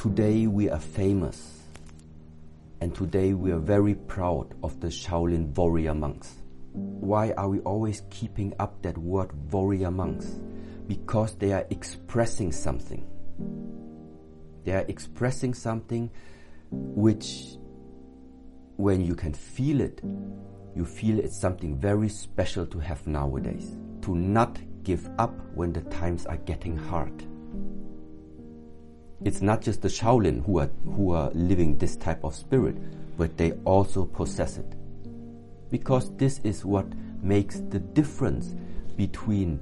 Today we are famous. And today we are very proud of the Shaolin warrior monks. Why are we always keeping up that word warrior monks? Because they are expressing something. They are expressing something which, when you can feel it, you feel it's something very special to have nowadays. To not give up when the times are getting hard. It's not just the Shaolin who are, who are living this type of spirit, but they also possess it. Because this is what makes the difference between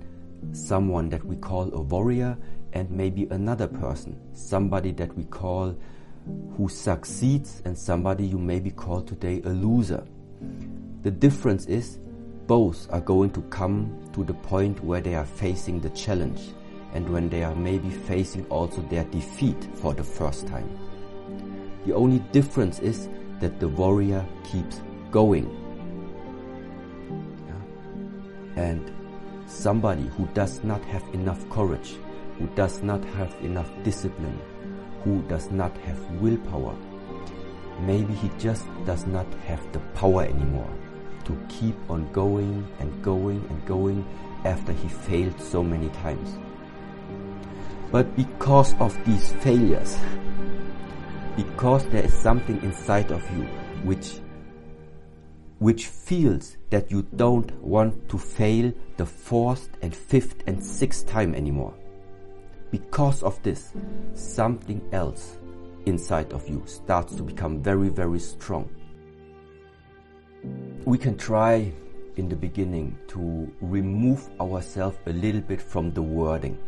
someone that we call a warrior and maybe another person, somebody that we call who succeeds and somebody you maybe call today a loser. The difference is both are going to come to the point where they are facing the challenge and when they are maybe facing also their defeat for the first time. The only difference is that the warrior keeps going. Yeah? And somebody who does not have enough courage, who does not have enough discipline, who does not have willpower, maybe he just does not have the power anymore to keep on going and going and going after he failed so many times. But because of these failures, because there is something inside of you which which feels that you don't want to fail the fourth and fifth and sixth time anymore. Because of this, something else inside of you starts to become very, very strong. We can try in the beginning to remove ourselves a little bit from the wording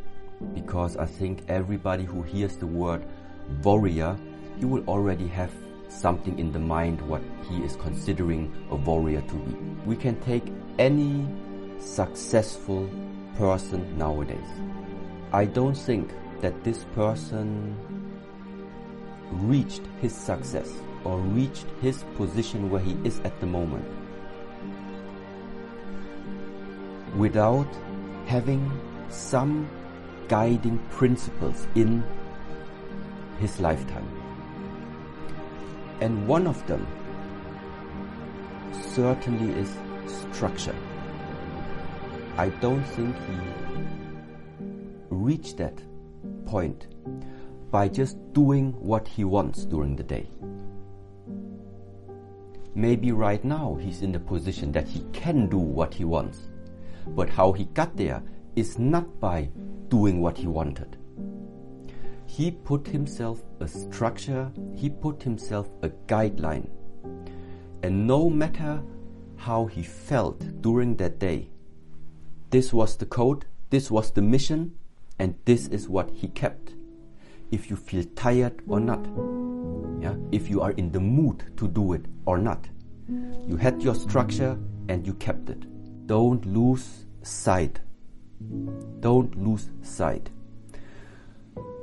because I think everybody who hears the word warrior, you will already have something in the mind what he is considering a warrior to be. We can take any successful person nowadays. I don't think that this person reached his success or reached his position where he is at the moment without having some guiding principles in his lifetime. And one of them certainly is structure. I don't think he reached that point by just doing what he wants during the day. Maybe right now he's in the position that he can do what he wants, but how he got there is not by doing what he wanted. He put himself a structure, he put himself a guideline. And no matter how he felt during that day, this was the code, this was the mission, and this is what he kept. If you feel tired or not, yeah, if you are in the mood to do it or not, you had your structure and you kept it. Don't lose sight don't lose sight.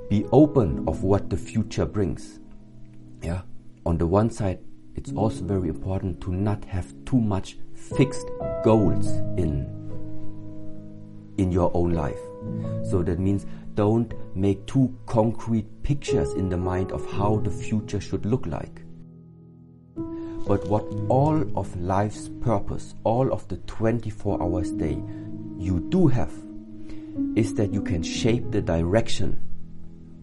Be open of what the future brings. Yeah. On the one side, it's also very important to not have too much fixed goals in in your own life. So that means don't make too concrete pictures in the mind of how the future should look like. But what all of life's purpose, all of the 24 hours day you do have is that you can shape the direction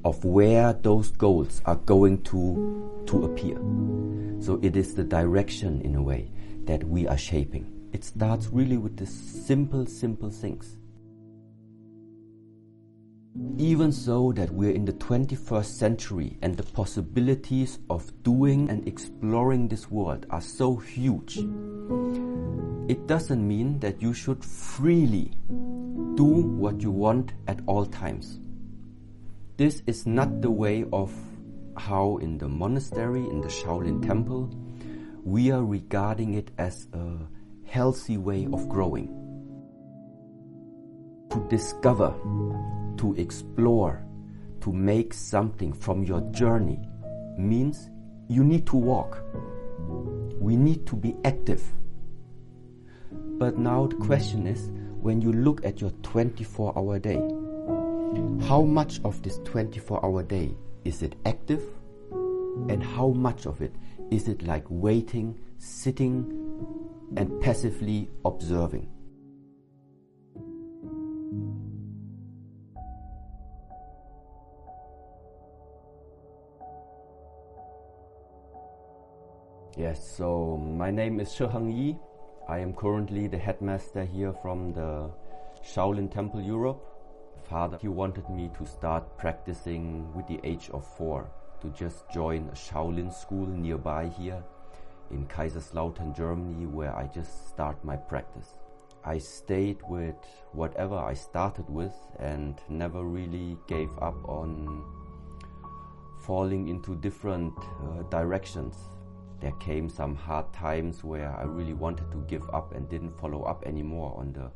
of where those goals are going to, to appear. So it is the direction in a way that we are shaping. It starts really with the simple, simple things. Even so that we're in the 21st century and the possibilities of doing and exploring this world are so huge, it doesn't mean that you should freely do what you want at all times. This is not the way of how in the monastery, in the Shaolin temple, we are regarding it as a healthy way of growing. To discover, to explore, to make something from your journey means you need to walk. We need to be active. But now the question is when you look at your 24 hour day, how much of this 24 hour day is it active? And how much of it is it like waiting, sitting, and passively observing? Yes, so my name is Shiheng Yi. I am currently the headmaster here from the Shaolin Temple Europe. Father, he wanted me to start practicing with the age of four, to just join a Shaolin school nearby here in Kaiserslautern, Germany, where I just start my practice. I stayed with whatever I started with and never really gave up on falling into different uh, directions there came some hard times where I really wanted to give up and didn't follow up anymore on the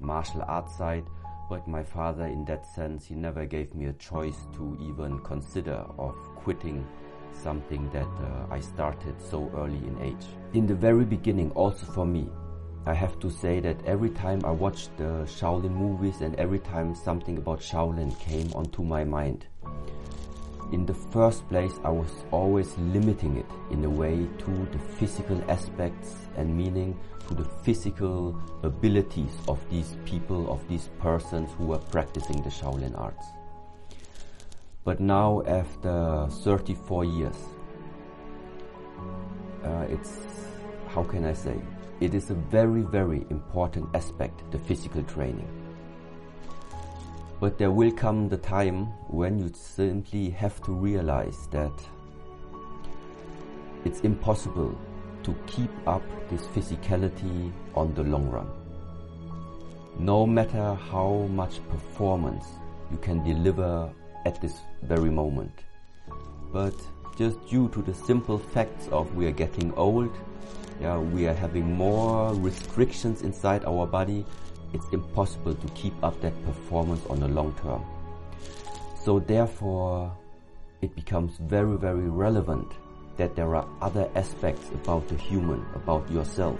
martial arts side. But my father, in that sense, he never gave me a choice to even consider of quitting something that uh, I started so early in age. In the very beginning, also for me, I have to say that every time I watched the Shaolin movies and every time something about Shaolin came onto my mind, in the first place, I was always limiting it in a way to the physical aspects and meaning to the physical abilities of these people, of these persons who were practicing the Shaolin arts. But now, after 34 years, uh, it's, how can I say, it is a very, very important aspect, the physical training. But there will come the time when you simply have to realize that it's impossible to keep up this physicality on the long run. No matter how much performance you can deliver at this very moment. But just due to the simple facts of we are getting old, yeah, we are having more restrictions inside our body, it's impossible to keep up that performance on the long term. So therefore, it becomes very, very relevant that there are other aspects about the human, about yourself,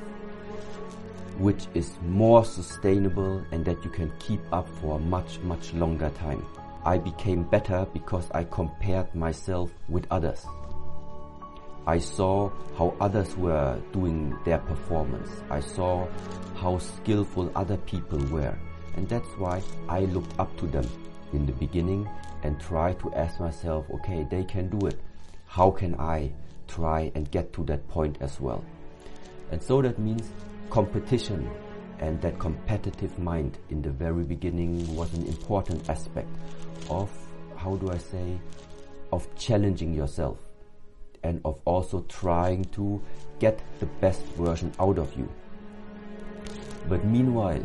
which is more sustainable and that you can keep up for a much, much longer time. I became better because I compared myself with others. I saw how others were doing their performance. I saw how skillful other people were. And that's why I looked up to them in the beginning and tried to ask myself, okay, they can do it. How can I try and get to that point as well? And so that means competition and that competitive mind in the very beginning was an important aspect of, how do I say, of challenging yourself and of also trying to get the best version out of you. But meanwhile,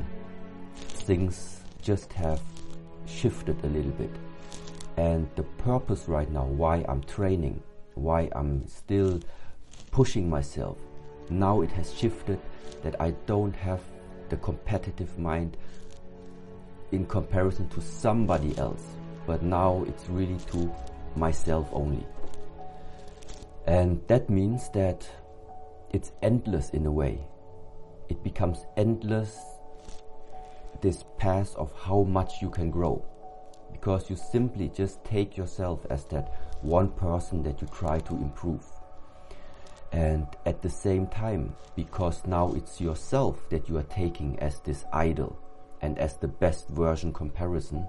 things just have shifted a little bit. And the purpose right now, why I'm training, why I'm still pushing myself, now it has shifted that I don't have the competitive mind in comparison to somebody else, but now it's really to myself only. And that means that it's endless in a way. It becomes endless this path of how much you can grow. Because you simply just take yourself as that one person that you try to improve. And at the same time, because now it's yourself that you are taking as this idol and as the best version comparison,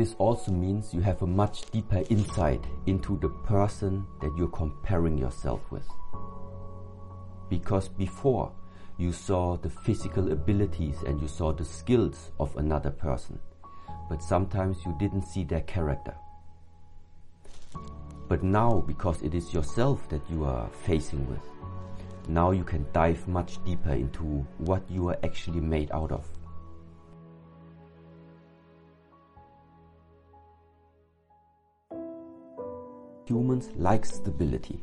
this also means you have a much deeper insight into the person that you're comparing yourself with. Because before you saw the physical abilities and you saw the skills of another person, but sometimes you didn't see their character. But now, because it is yourself that you are facing with, now you can dive much deeper into what you are actually made out of. Humans like stability.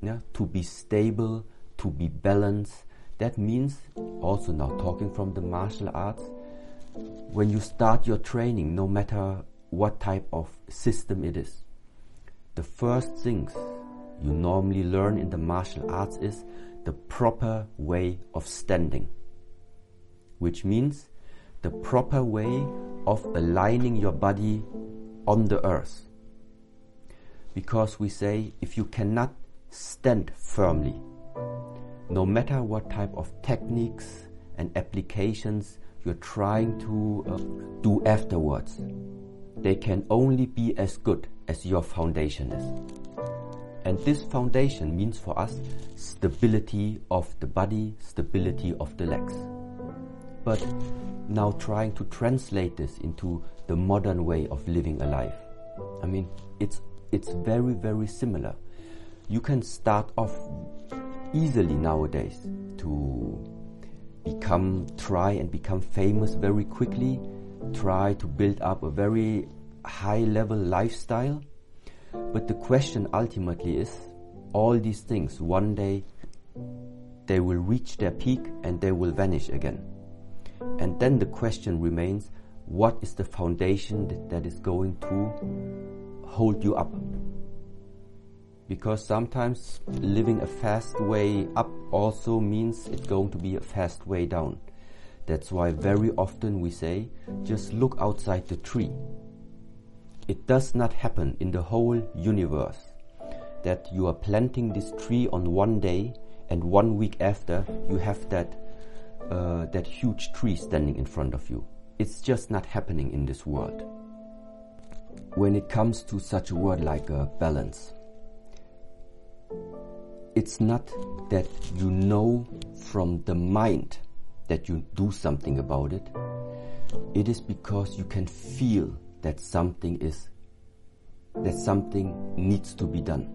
Yeah, to be stable, to be balanced. That means also now talking from the martial arts, when you start your training, no matter what type of system it is, the first things you normally learn in the martial arts is the proper way of standing, which means the proper way of aligning your body on the earth. Because we say if you cannot stand firmly, no matter what type of techniques and applications you're trying to uh, do afterwards, they can only be as good as your foundation is. And this foundation means for us stability of the body, stability of the legs. But now trying to translate this into the modern way of living a life. I mean, it's it's very very similar. You can start off easily nowadays to become try and become famous very quickly, try to build up a very high level lifestyle. But the question ultimately is all these things one day they will reach their peak and they will vanish again. And then the question remains what is the foundation that, that is going to hold you up? Because sometimes living a fast way up also means it's going to be a fast way down. That's why very often we say, just look outside the tree. It does not happen in the whole universe that you are planting this tree on one day and one week after you have that uh, that huge tree standing in front of you. It's just not happening in this world. When it comes to such a word like uh, balance, it's not that you know from the mind that you do something about it. It is because you can feel that something is that something needs to be done.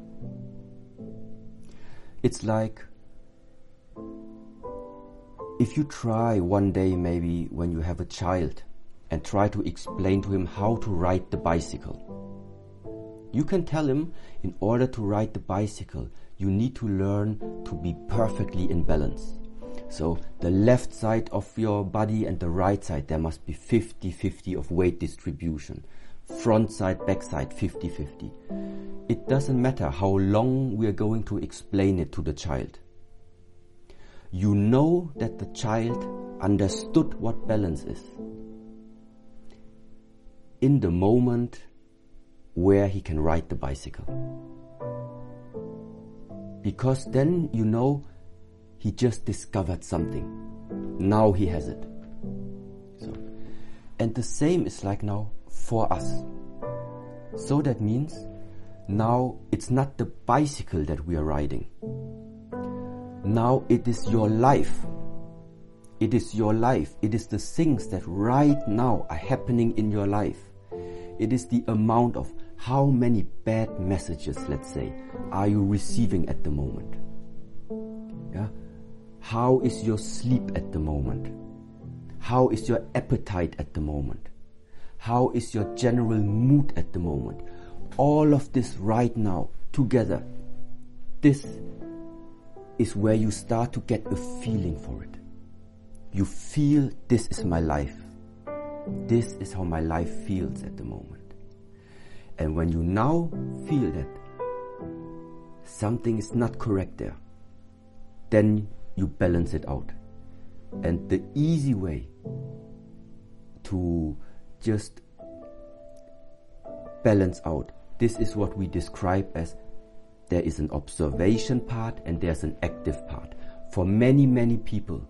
It's like if you try one day, maybe when you have a child, and try to explain to him how to ride the bicycle, you can tell him in order to ride the bicycle, you need to learn to be perfectly in balance. So the left side of your body and the right side, there must be 50-50 of weight distribution. Front side, back side, 50-50. It doesn't matter how long we are going to explain it to the child you know that the child understood what balance is in the moment where he can ride the bicycle. Because then you know he just discovered something. Now he has it. So, and the same is like now for us. So that means now it's not the bicycle that we are riding now it is your life. It is your life. It is the things that right now are happening in your life. It is the amount of how many bad messages, let's say, are you receiving at the moment? Yeah? How is your sleep at the moment? How is your appetite at the moment? How is your general mood at the moment? All of this right now together. This is where you start to get a feeling for it. You feel this is my life. This is how my life feels at the moment. And when you now feel that something is not correct there, then you balance it out. And the easy way to just balance out, this is what we describe as there is an observation part and there's an active part. For many, many people,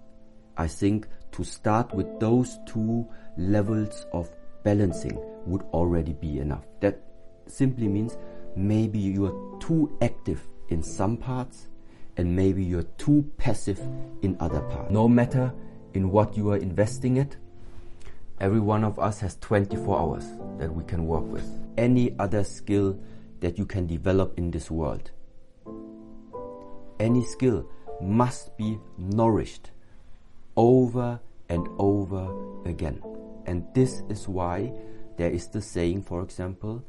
I think to start with those two levels of balancing would already be enough. That simply means maybe you are too active in some parts and maybe you're too passive in other parts. No matter in what you are investing it, every one of us has 24 hours that we can work with. Any other skill that you can develop in this world. Any skill must be nourished over and over again. And this is why there is the saying, for example,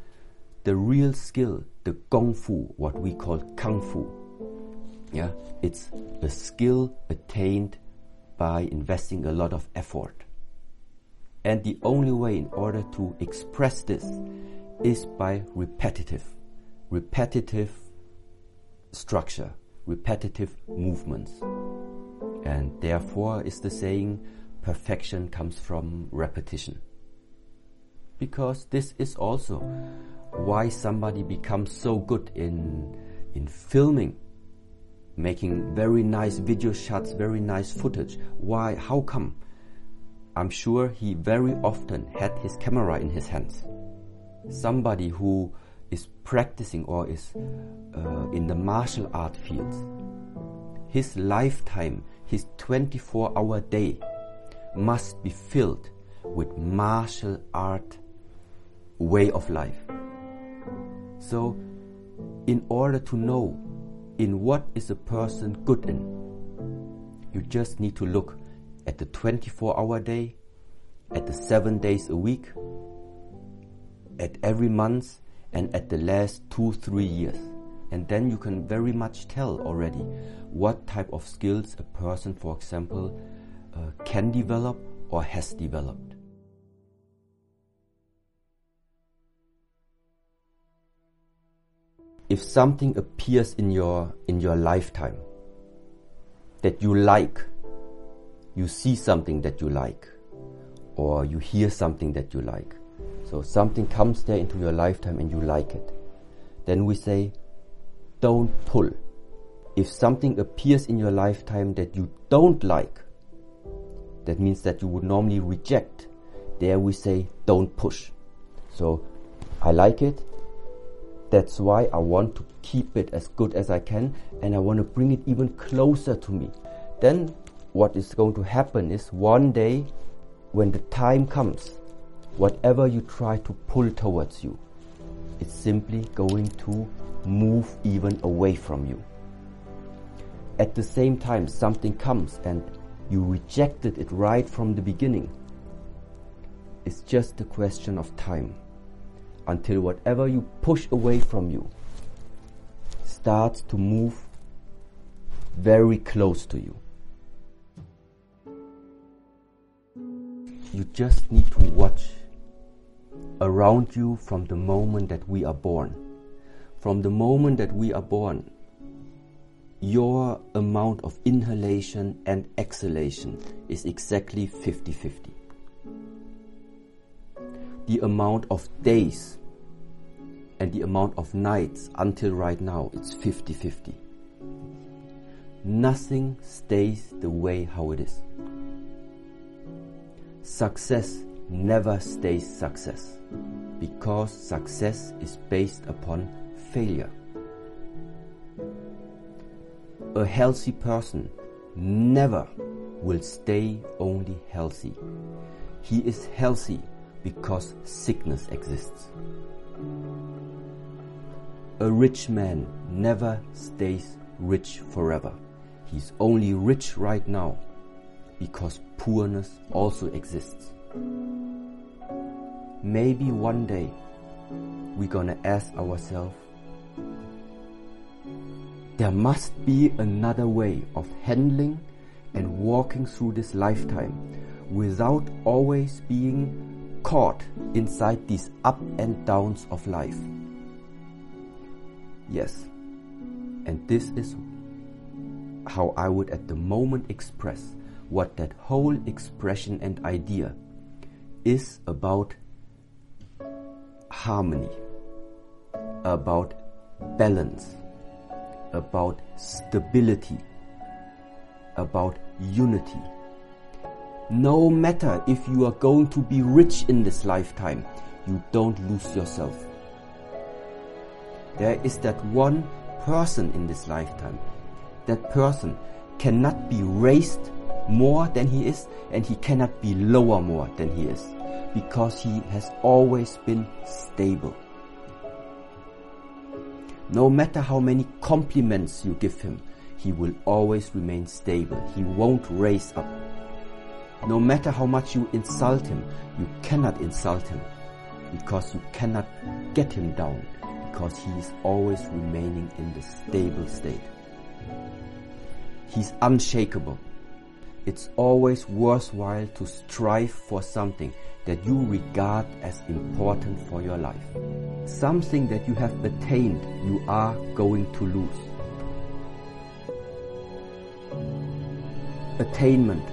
the real skill, the Kung Fu, what we call Kung Fu. Yeah, it's a skill attained by investing a lot of effort. And the only way in order to express this is by repetitive repetitive structure, repetitive movements. And therefore is the saying, perfection comes from repetition. because this is also why somebody becomes so good in in filming making very nice video shots very nice footage. Why how come? I'm sure he very often had his camera in his hands. Somebody who is practicing or is uh, in the martial art fields. His lifetime his 24 hour day must be filled with martial art way of life. So, in order to know in what is a person good in, you just need to look at the 24 hour day, at the seven days a week, at every month, and at the last two, three years. And then you can very much tell already what type of skills a person, for example, uh, can develop or has developed. If something appears in your in your lifetime that you like, you see something that you like, or you hear something that you like. So something comes there into your lifetime and you like it. Then we say, don't pull. If something appears in your lifetime that you don't like, that means that you would normally reject. There we say, don't push. So, I like it. That's why I want to keep it as good as I can and I want to bring it even closer to me. Then, what is going to happen is one day, when the time comes, whatever you try to pull towards you, it's simply going to move even away from you. At the same time, something comes and you rejected it right from the beginning. It's just a question of time until whatever you push away from you starts to move very close to you. You just need to watch around you from the moment that we are born. From the moment that we are born, your amount of inhalation and exhalation is exactly 50 50. The amount of days and the amount of nights until right now, it's 50 50. Nothing stays the way how it is. Success never stays success because success is based upon failure a healthy person never will stay only healthy. He is healthy because sickness exists. A rich man never stays rich forever. He's only rich right now because poorness also exists. Maybe one day we're gonna ask ourselves, there must be another way of handling and walking through this lifetime without always being caught inside these up and downs of life. Yes, and this is how I would at the moment express what that whole expression and idea is about harmony, about balance about stability, about unity. No matter if you are going to be rich in this lifetime, you don't lose yourself. There is that one person in this lifetime. That person cannot be raised more than he is, and he cannot be lower more than he is, because he has always been stable. No matter how many compliments you give him, he will always remain stable. He won't raise up. No matter how much you insult him, you cannot insult him because you cannot get him down because he is always remaining in the stable state. He's unshakable. It's always worthwhile to strive for something that you regard as important for your life. Something that you have attained, you are going to lose. Attainment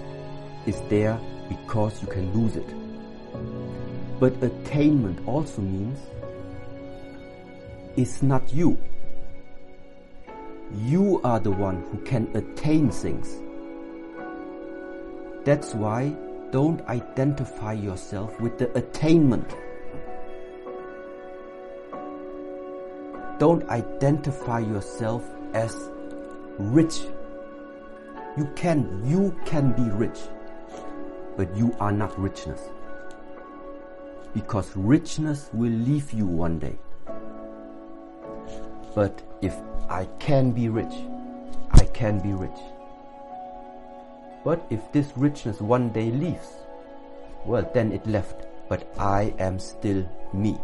is there because you can lose it. But attainment also means it's not you. You are the one who can attain things. That's why don't identify yourself with the attainment. Don't identify yourself as rich. You can, you can be rich, but you are not richness. Because richness will leave you one day. But if I can be rich, I can be rich. But if this richness one day leaves, well, then it left, but I am still me.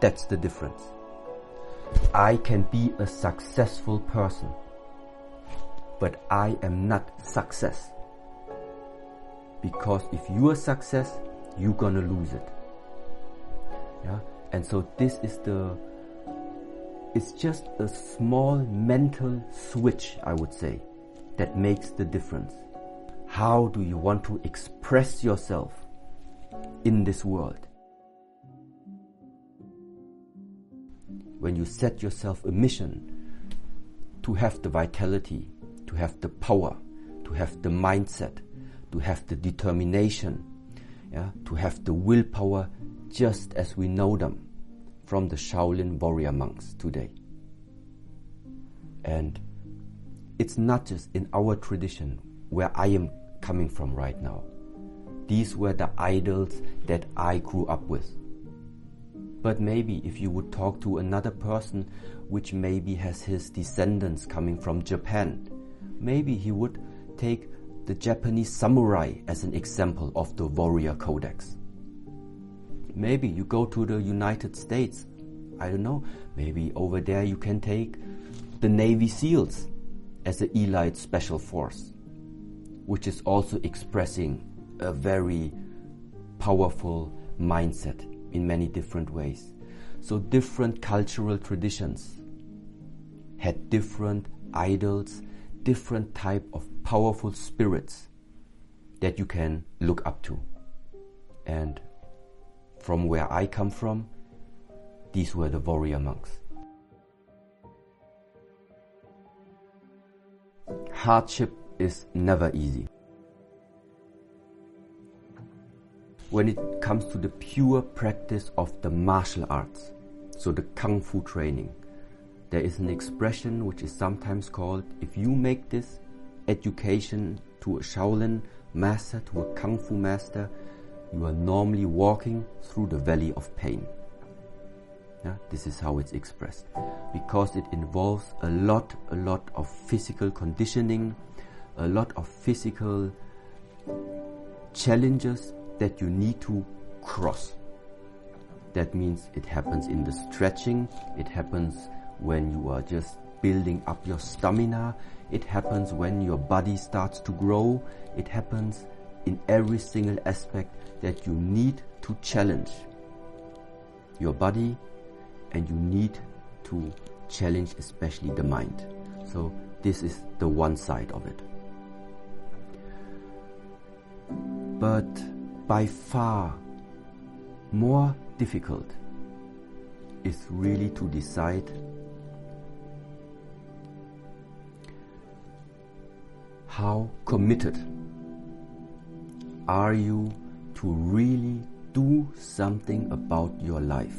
That's the difference. I can be a successful person, but I am not success. Because if you are success, you're gonna lose it. Yeah? And so this is the it's just a small mental switch, I would say, that makes the difference. How do you want to express yourself in this world? When you set yourself a mission to have the vitality, to have the power, to have the mindset, to have the determination, yeah, to have the willpower just as we know them from the Shaolin warrior monks today. And it's not just in our tradition where I am coming from right now. These were the idols that I grew up with. But maybe if you would talk to another person which maybe has his descendants coming from Japan, maybe he would take the Japanese samurai as an example of the warrior codex. Maybe you go to the United States. I don't know. Maybe over there you can take the Navy SEALs as the elite special force, which is also expressing a very powerful mindset in many different ways. So different cultural traditions had different idols, different type of powerful spirits that you can look up to. And from where I come from, these were the warrior monks. Hardship is never easy. When it comes to the pure practice of the martial arts, so the kung fu training, there is an expression which is sometimes called if you make this education to a Shaolin master, to a kung fu master, you are normally walking through the valley of pain. Yeah, this is how it's expressed. Because it involves a lot, a lot of physical conditioning, a lot of physical challenges that you need to cross. That means it happens in the stretching, it happens when you are just building up your stamina, it happens when your body starts to grow, it happens in every single aspect that you need to challenge your body and you need to challenge especially the mind. So this is the one side of it. But by far more difficult is really to decide how committed are you to really do something about your life?